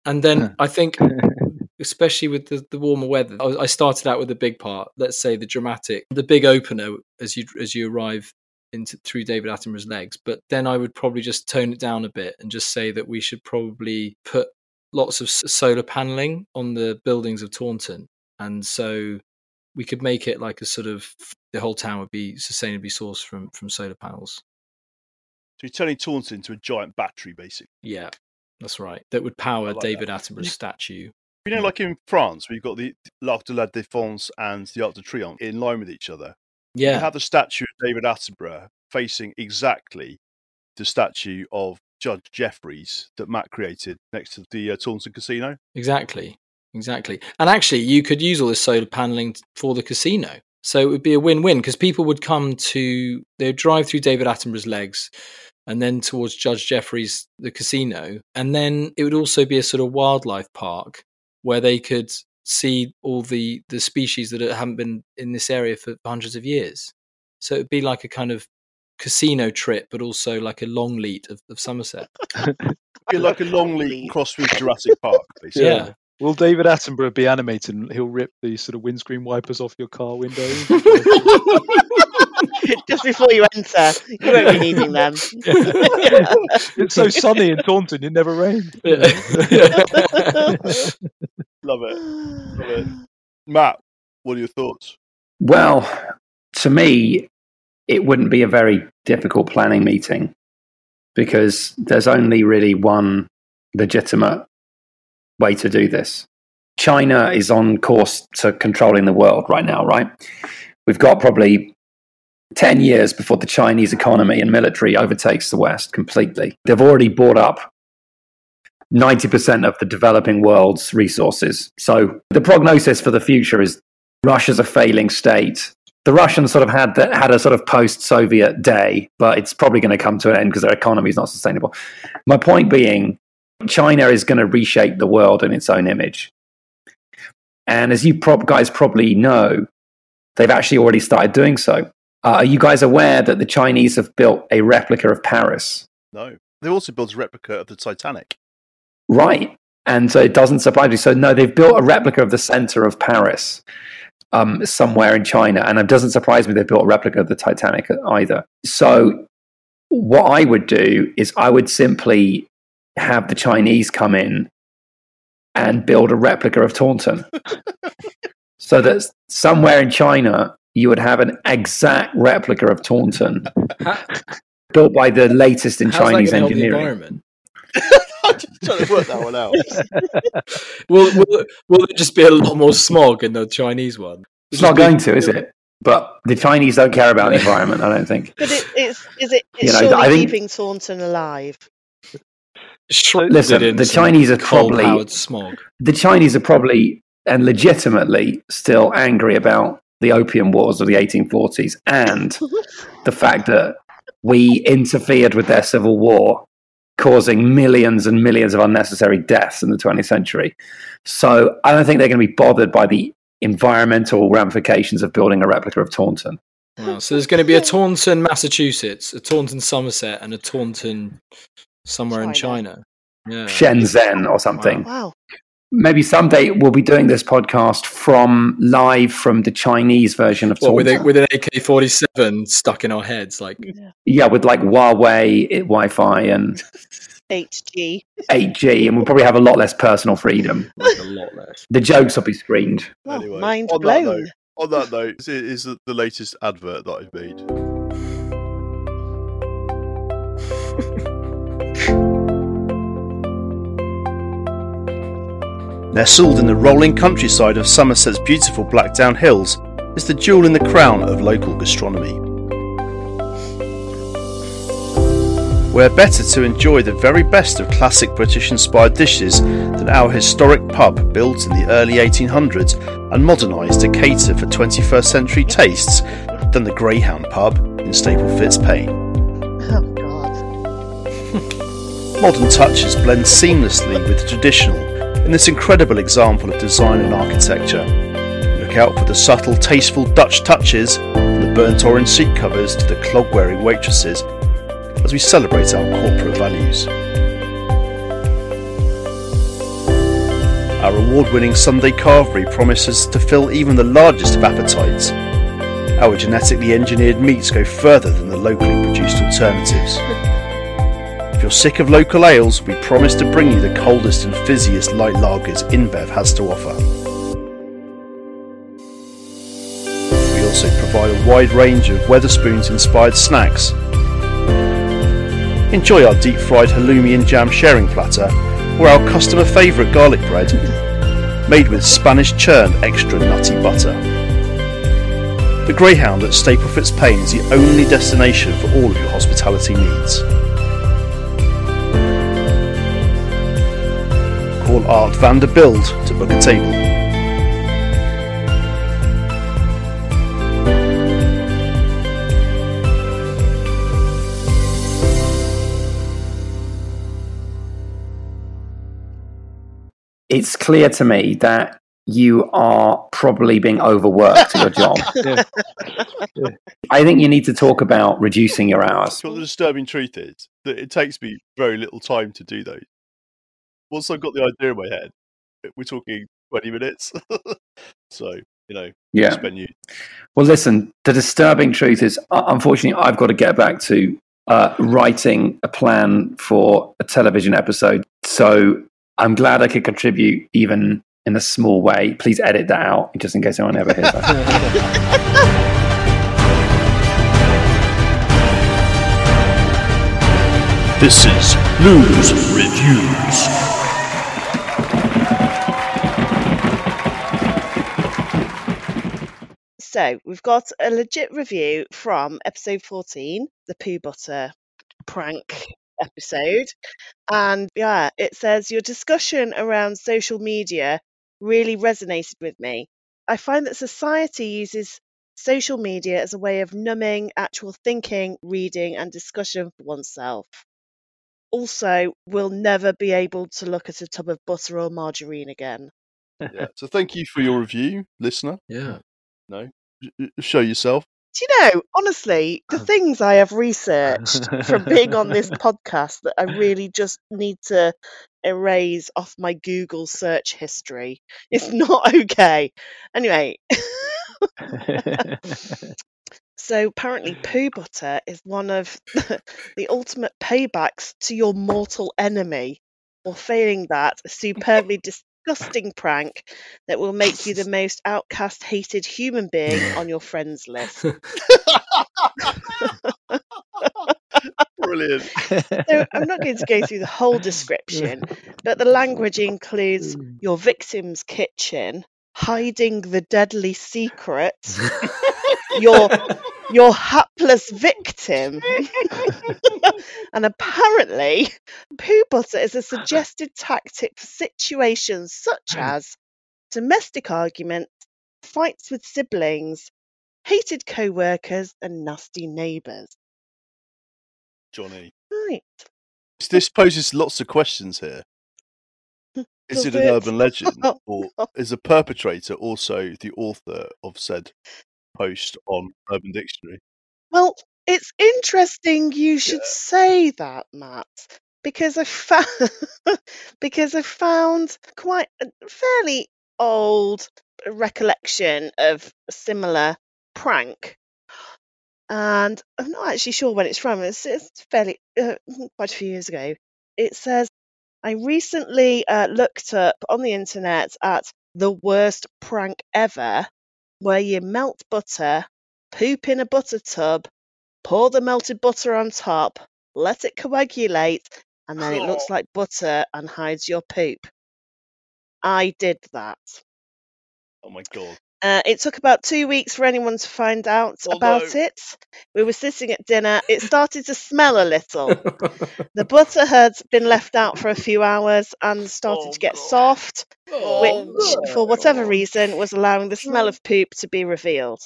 And then I think especially with the, the warmer weather. I, I started out with the big part, let's say the dramatic, the big opener as you as you arrive into through David Attenborough's legs. But then I would probably just tone it down a bit and just say that we should probably put lots of solar paneling on the buildings of Taunton, and so we could make it like a sort of the whole town would be sustainably sourced from from solar panels. so you're turning Taunton into a giant battery, basically. Yeah, that's right. That would power like that. David Attenborough's statue. You know, like in France, where you've got the L'Arc de la Défense and the Arc de Triomphe in line with each other. You Yeah, have the statue of David Attenborough facing exactly the statue of Judge Jeffreys that Matt created next to the uh, Taunton Casino. Exactly. Exactly. And actually, you could use all this solar paneling for the casino. So it would be a win win because people would come to, they would drive through David Attenborough's legs and then towards Judge Jeffreys, the casino. And then it would also be a sort of wildlife park where they could see all the, the species that haven't been in this area for hundreds of years. So it'd be like a kind of casino trip, but also like a Longleat of, of Somerset. Be like a Longleat crossed with Jurassic Park, basically. Yeah. Will David Attenborough be animated and he'll rip the sort of windscreen wipers off your car window? Just before you enter, you won't be needing them. it's so sunny in Taunton, it never rained. Love it. Love it. Matt, what are your thoughts? Well, to me, it wouldn't be a very difficult planning meeting because there's only really one legitimate way to do this. China is on course to controlling the world right now, right? We've got probably 10 years before the Chinese economy and military overtakes the West completely. They've already bought up 90% of the developing world's resources. So the prognosis for the future is Russia's a failing state. The Russians sort of had the, had a sort of post-Soviet day, but it's probably going to come to an end because their economy is not sustainable. My point being, China is going to reshape the world in its own image. And as you guys probably know, they've actually already started doing so. Uh, are you guys aware that the Chinese have built a replica of Paris? No. They also built a replica of the Titanic. Right. And so it doesn't surprise me. So, no, they've built a replica of the center of Paris um, somewhere in China. And it doesn't surprise me they've built a replica of the Titanic either. So, what I would do is I would simply have the Chinese come in and build a replica of Taunton. so that somewhere in China, you would have an exact replica of Taunton built by the latest in How's Chinese gonna help the engineering. environment? I'm just trying to work that one out. will, will, will there just be a lot more smog in the Chinese one? It's not going to, is it? But the Chinese don't care about the environment, I don't think. But it, it's is it You know, surely I think- keeping Taunton alive. Listen, the Chinese are probably smog. the Chinese are probably and legitimately still angry about the opium wars of the 1840s and the fact that we interfered with their civil war, causing millions and millions of unnecessary deaths in the 20th century. So I don't think they're going to be bothered by the environmental ramifications of building a replica of Taunton. Wow, so there's going to be a Taunton, Massachusetts, a Taunton, Somerset, and a Taunton somewhere in China. China. Yeah. Shenzhen or something. Wow. Maybe someday we'll be doing this podcast from live from the Chinese version of What, with, a, with an AK 47 stuck in our heads? Like, yeah, with like Huawei eh, Wi-Fi and 8G. 8G, and we'll probably have a lot less personal freedom. like a lot less. The jokes will be screened. Oh, Anyway, mind on that blown. note- On that note, this is the the latest advert that I've made. Nestled in the rolling countryside of Somerset's beautiful Blackdown Hills is the jewel in the crown of local gastronomy. Where better to enjoy the very best of classic British inspired dishes than our historic pub built in the early 1800s and modernised to cater for 21st century tastes than the Greyhound pub in Staple Fitzpaine. Oh God. Modern touches blend seamlessly with the traditional in this incredible example of design and architecture. Look out for the subtle, tasteful Dutch touches, from the burnt orange seat covers to the clog wearing waitresses, as we celebrate our corporate values. Our award winning Sunday carvery promises to fill even the largest of appetites. Our genetically engineered meats go further than the locally produced alternatives. If you're sick of local ales, we promise to bring you the coldest and fizziest light lagers InBev has to offer. We also provide a wide range of Wetherspoons inspired snacks. Enjoy our deep fried halloumi and jam sharing platter, or our customer favourite garlic bread, made with Spanish churned extra nutty butter. The Greyhound at Staple Fitzpaine is the only destination for all of your hospitality needs. Art van der Bild to book a table. It's clear to me that you are probably being overworked at your job. Yeah. I think you need to talk about reducing your hours. So what the disturbing truth is that it takes me very little time to do those. Once I've got the idea in my head, we're talking 20 minutes. so, you know, Yeah. spend you. Well, listen, the disturbing truth is, uh, unfortunately, I've got to get back to uh, writing a plan for a television episode. So I'm glad I could contribute even in a small way. Please edit that out just in case anyone ever hears that. This is Lou's Reviews. So we've got a legit review from episode 14, the poo butter prank episode. And yeah, it says your discussion around social media really resonated with me. I find that society uses social media as a way of numbing actual thinking, reading, and discussion for oneself. Also, we'll never be able to look at a tub of butter or margarine again. Yeah. So thank you for your review, listener. Yeah. Show yourself. Do you know, honestly, the things I have researched from being on this podcast that I really just need to erase off my Google search history. It's not okay. Anyway, so apparently poo butter is one of the ultimate paybacks to your mortal enemy, or failing that, a superbly disgusting prank that will make you the most outcast, hated human being on your friends list. Brilliant. So I'm not going to go through the whole description, but the language includes mm. your victim's kitchen, hiding the deadly secret, your your hapless victim, and apparently, poo butter is a suggested tactic for situations such hmm. as domestic arguments, fights with siblings, hated co-workers, and nasty neighbours. Johnny. Right. This poses lots of questions here. Is it an urban legend, Oh, or oh. is the perpetrator also the author of said post on Urban Dictionary? Well, it's interesting you should say that, Matt, because I found because I found quite a fairly old recollection of a similar prank, and I'm not actually sure when it's from. It's, it's fairly uh, quite a few years ago. It says I recently uh, looked up on the internet at the worst prank ever, where you melt butter, poop in a butter tub, pour the melted butter on top, let it coagulate, and then it looks oh. like butter and hides your poop. I did that. Oh my god! Uh, it took about two weeks for anyone to find out Oh, about it. We were sitting at dinner. It started to smell a little. The butter had been left out for a few hours and started Oh, to get God. soft, Oh, which, for whatever reason, was allowing the smell of poop to be revealed.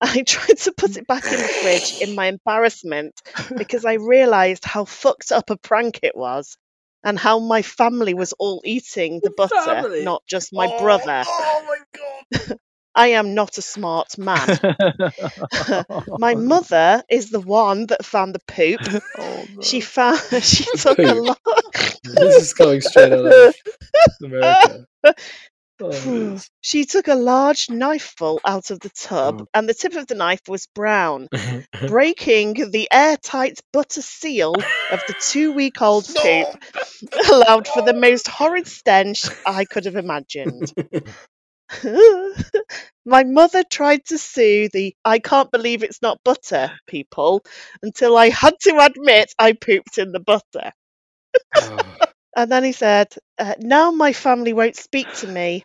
I tried to put it back in the fridge in my embarrassment because I realised how fucked up a prank it was and how my family was all eating the butter, Family? not just my Oh, brother. Oh my god! I am not a smart man. My mother is the one that found the poop. Oh, She found she took a Poop. lot. this is coming straight out of America. Oh, She took a large knifeful out of the tub, oh. and the tip of the knife was brown, breaking the airtight butter seal of the two-week-old poop, allowed for the most horrid stench I could have imagined. My mother tried to sue the I can't believe it's not butter people until I had to admit I pooped in the butter. And then he said, uh, Now my family won't speak to me.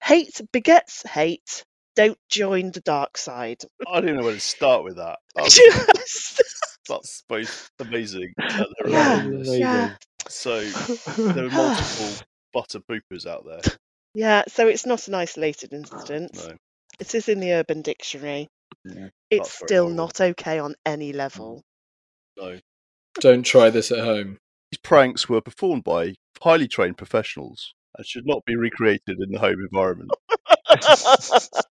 Hate begets hate. Don't join the dark side. I don't know where to start with that. That's, Just- that's both amazing. and yeah, hilarious. yeah. So there are multiple butter poopers out there. Yeah, so it's not an isolated ah, incident. No. It is in the Urban Dictionary. Yeah, It's still horrible. not okay on any mm. level. No. Don't try this at home. These pranks were performed by highly trained professionals and should not be recreated in the home environment.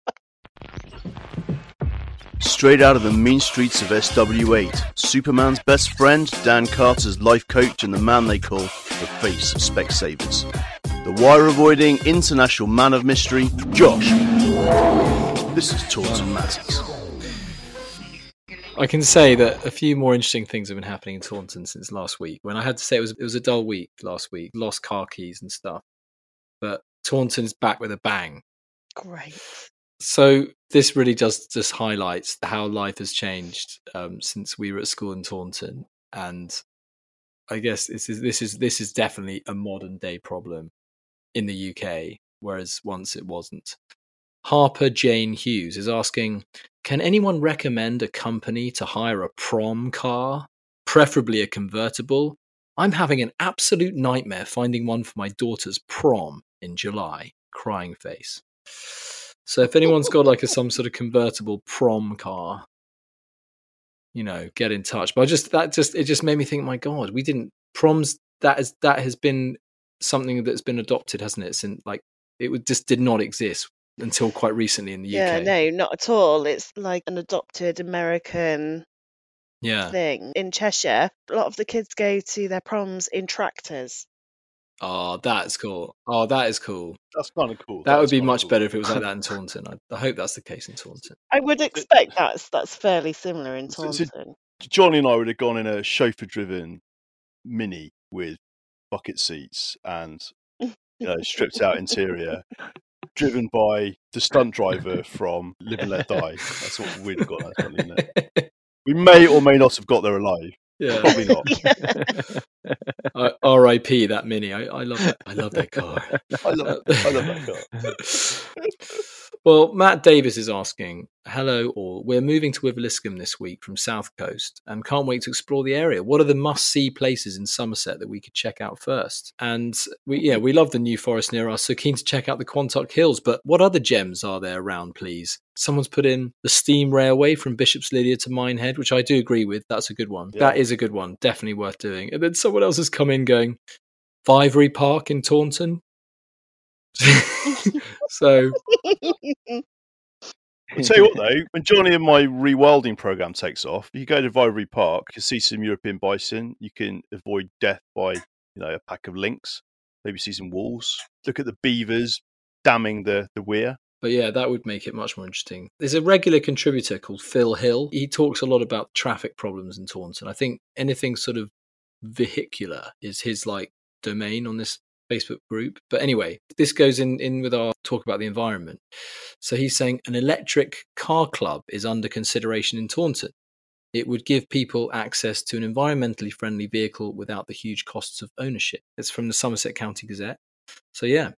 Straight out of the mean streets of SW8, Superman's best friend, Dan Carter's life coach, and the man they call the face of Specsavers. The wire avoiding international man of mystery, Josh. This is Taunton Matters. I can say that a few more interesting things have been happening in Taunton since last week. When I had to say it was it was a dull week last week, lost car keys and stuff. But Taunton's back with a bang. Great. So this really does just highlights how life has changed um, since we were at school in Taunton, and I guess this is this is this is definitely a modern day problem in the UK, whereas once it wasn't. Harper Jane Hughes is asking, can anyone recommend a company to hire a prom car, preferably a convertible? I'm having an absolute nightmare finding one for my daughter's prom in July. Crying face. So if anyone's got like a some sort of convertible prom car, you know, get in touch. But I just that just it just made me think, my God, we didn't proms that is that has been something that's been adopted, hasn't it? Since like it just did not exist until quite recently in the Yeah, UK. Yeah, no, not at all. It's like an adopted American Yeah. thing. In Cheshire, a lot of the kids go to their proms in tractors. Ah, oh, that's cool. Oh, that is cool. That's kind of cool. That would be much cool. better if it was like that in Taunton. I, I hope that's the case in Taunton. I would expect that's that's fairly similar in So- so- Taunton. Johnny and I would have gone in a chauffeur driven mini with bucket seats and you know, stripped out interior, driven by the stunt driver from Live and Let Die. That's what we'd have got. That's funny, isn't it? We may or may not have got there alive. yeah. Probably not. I- R.I.P. That mini. I, I love that. I love that car. I love, I love that car. Well, Matt Davis is asking, "Hello, all. We're moving to Wiveliscombe this week from South Coast, and can't wait to explore the area. What are the must-see places in Somerset that we could check out first? And we, yeah, we love the New Forest near us, so keen to check out the Quantock Hills. But what other gems are there around, please? Someone's put in the steam railway from Bishop's Lydeard to Minehead, which I do agree with. That's a good one. Yeah. That is a good one. Definitely worth doing. And then someone else has come in going, Vivary Park in Taunton. so I'll tell you what though, when Johnny and my rewilding program takes off, you go to Vivary Park, you can see some European bison, you can avoid death by, you know, a pack of lynx, maybe see some wolves, look at the beavers damming the, the weir. But yeah, that would make it much more interesting. There's a regular contributor called Phil Hill. He talks a lot about traffic problems in Taunton. I think anything sort of vehicular is his like domain on this Facebook group. But anyway, this goes in, in with our talk about the environment. So he's saying an electric car club is under consideration in Taunton. It would give people access to an environmentally friendly vehicle without the huge costs of ownership. It's from the Somerset County Gazette. So yeah,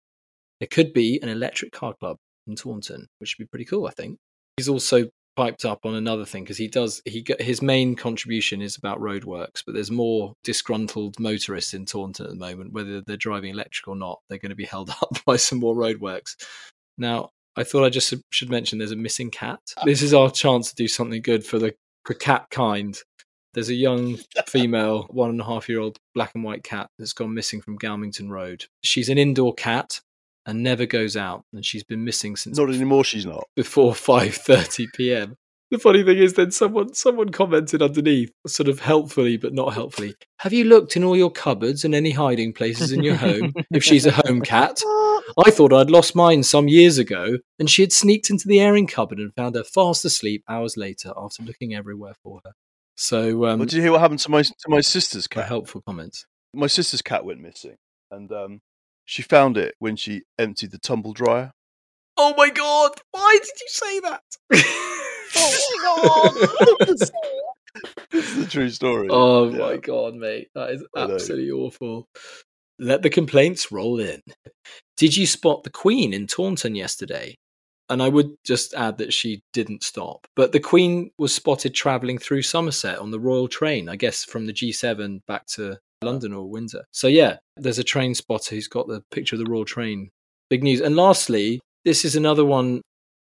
there could be an electric car club in Taunton, which would be pretty cool, I think. He's also piped up on another thing because he does he got- his main contribution is about roadworks, but there's more disgruntled motorists in Taunton at the moment. Whether they're driving electric or not, they're going to be held up by some more roadworks. Now, I thought I just should mention there's a missing cat. Ah. This is our chance to do something good for the for cat kind. There's a young female, one and a half year old black and white cat that's gone missing from Galmington Road. She's an indoor cat and never goes out, and she's been missing since Not anymore, she's not. before 5:30 p.m. The funny thing is, then someone someone commented underneath, sort of helpfully but not helpfully. Have you looked in all your cupboards and any hiding places in your home? if she's a home cat, I thought I'd lost mine some years ago, and she had sneaked into the airing cupboard and found her fast asleep hours later after looking everywhere for her. So, um, Well, did you hear what happened to my to my sister's cat? helpful comments. My sister's cat went missing, and um, she found it when she emptied the tumble dryer. Oh my god! Why did you say that? Oh my god! This is the true story. Oh Yeah. my god, mate. That is absolutely awful. Let the complaints roll in. Did you spot the Queen in Taunton yesterday? And I would just add that she didn't stop. But the Queen was spotted travelling through Somerset on the Royal Train, I guess from the G7 back to London or Windsor. So yeah, there's a train spotter who's got the picture of the Royal Train. Big news. And lastly, this is another one,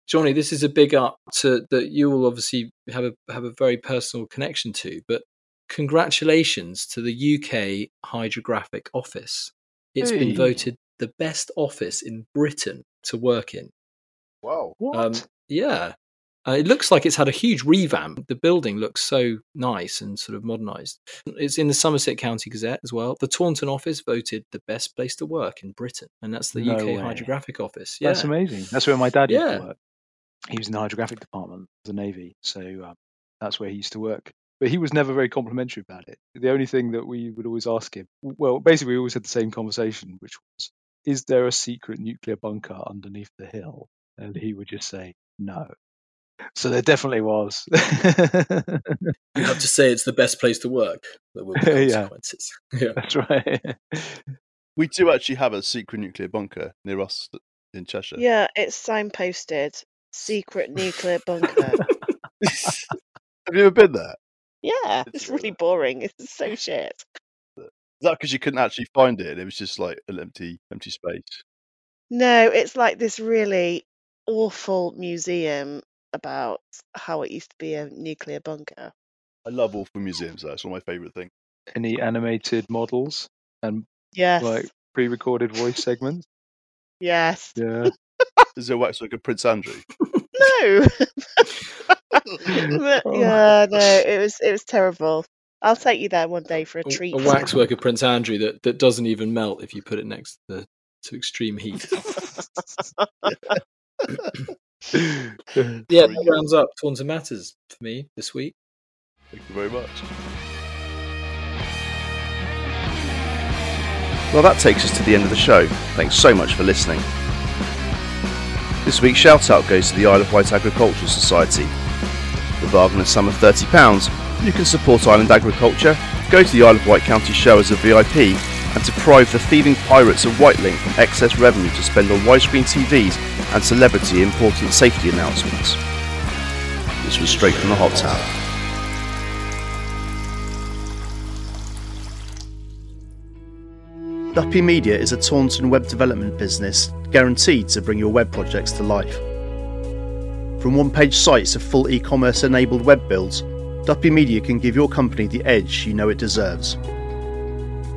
Johnny. This is a big up to that you will obviously have a have a very personal connection to. But congratulations to the UK Hydrographic Office. It's Hey. been voted the best office in Britain to work in. Wow. What? Um, yeah. Uh, it looks like it's had a huge revamp. The building looks so nice and sort of modernised. It's in the Somerset County Gazette as well. The Taunton office voted the best place to work in Britain, and that's the No UK way. Hydrographic Office. Yeah, That's amazing. That's where my dad used Yeah. to work. He was in the hydrographic department of the Navy, so um, that's where he used to work. But he was never very complimentary about it. The only thing that we would always ask him, well, basically, we always had the same conversation, which was, "Is there a secret nuclear bunker underneath the hill?" And he would just say, "No." So there definitely was. you have to say it's the best place to work. There will be consequences. yeah. That's right. We do actually have a secret nuclear bunker near us in Cheshire. Yeah, it's signposted. Secret nuclear bunker. have you ever been there? yeah, It's, it's really boring. It's so shit. Is that because you couldn't actually find it? It was just like an empty, empty space. No, it's like this really awful museum about how it used to be a nuclear bunker. I love awful museums. Though. It's one of my favourite things. Any animated models and Yes. like pre-recorded voice segments? Yes. Yeah. Is there a waxwork of Prince Andrew? No. But, Oh. yeah, no, it was it was terrible. I'll take you there one day for a A, treat. a waxwork of Prince Andrew that, that doesn't even melt if you put it next to, the, to extreme heat. Yeah, Very that rounds up Taunton Matters for me this week. Thank you very much. Well, that takes us to the end of the show. Thanks so much for listening. This week's shout out goes to the Isle of Wight Agricultural Society. The bargain of sum of £30, you can support island agriculture, go to the Isle of Wight County Show as a VIP, and deprive the thieving pirates of Wightlink from excess revenue to spend on widescreen TVs and celebrity important safety announcements. This was straight from the hot tub. Duppy Media is a Taunton web development business guaranteed to bring your web projects to life. From one page sites to full e commerce enabled web builds, Duppy Media can give your company the edge you know it deserves.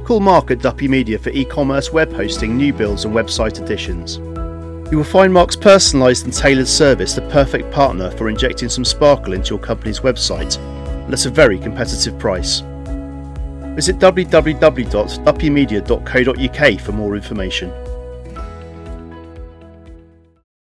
Call Mark at Duppy Media for e commerce web hosting, new builds, and website additions. You will find Mark's personalised and tailored service the perfect partner for injecting some sparkle into your company's website, and at a very competitive price. Visit www.duppymedia.co.uk for more information.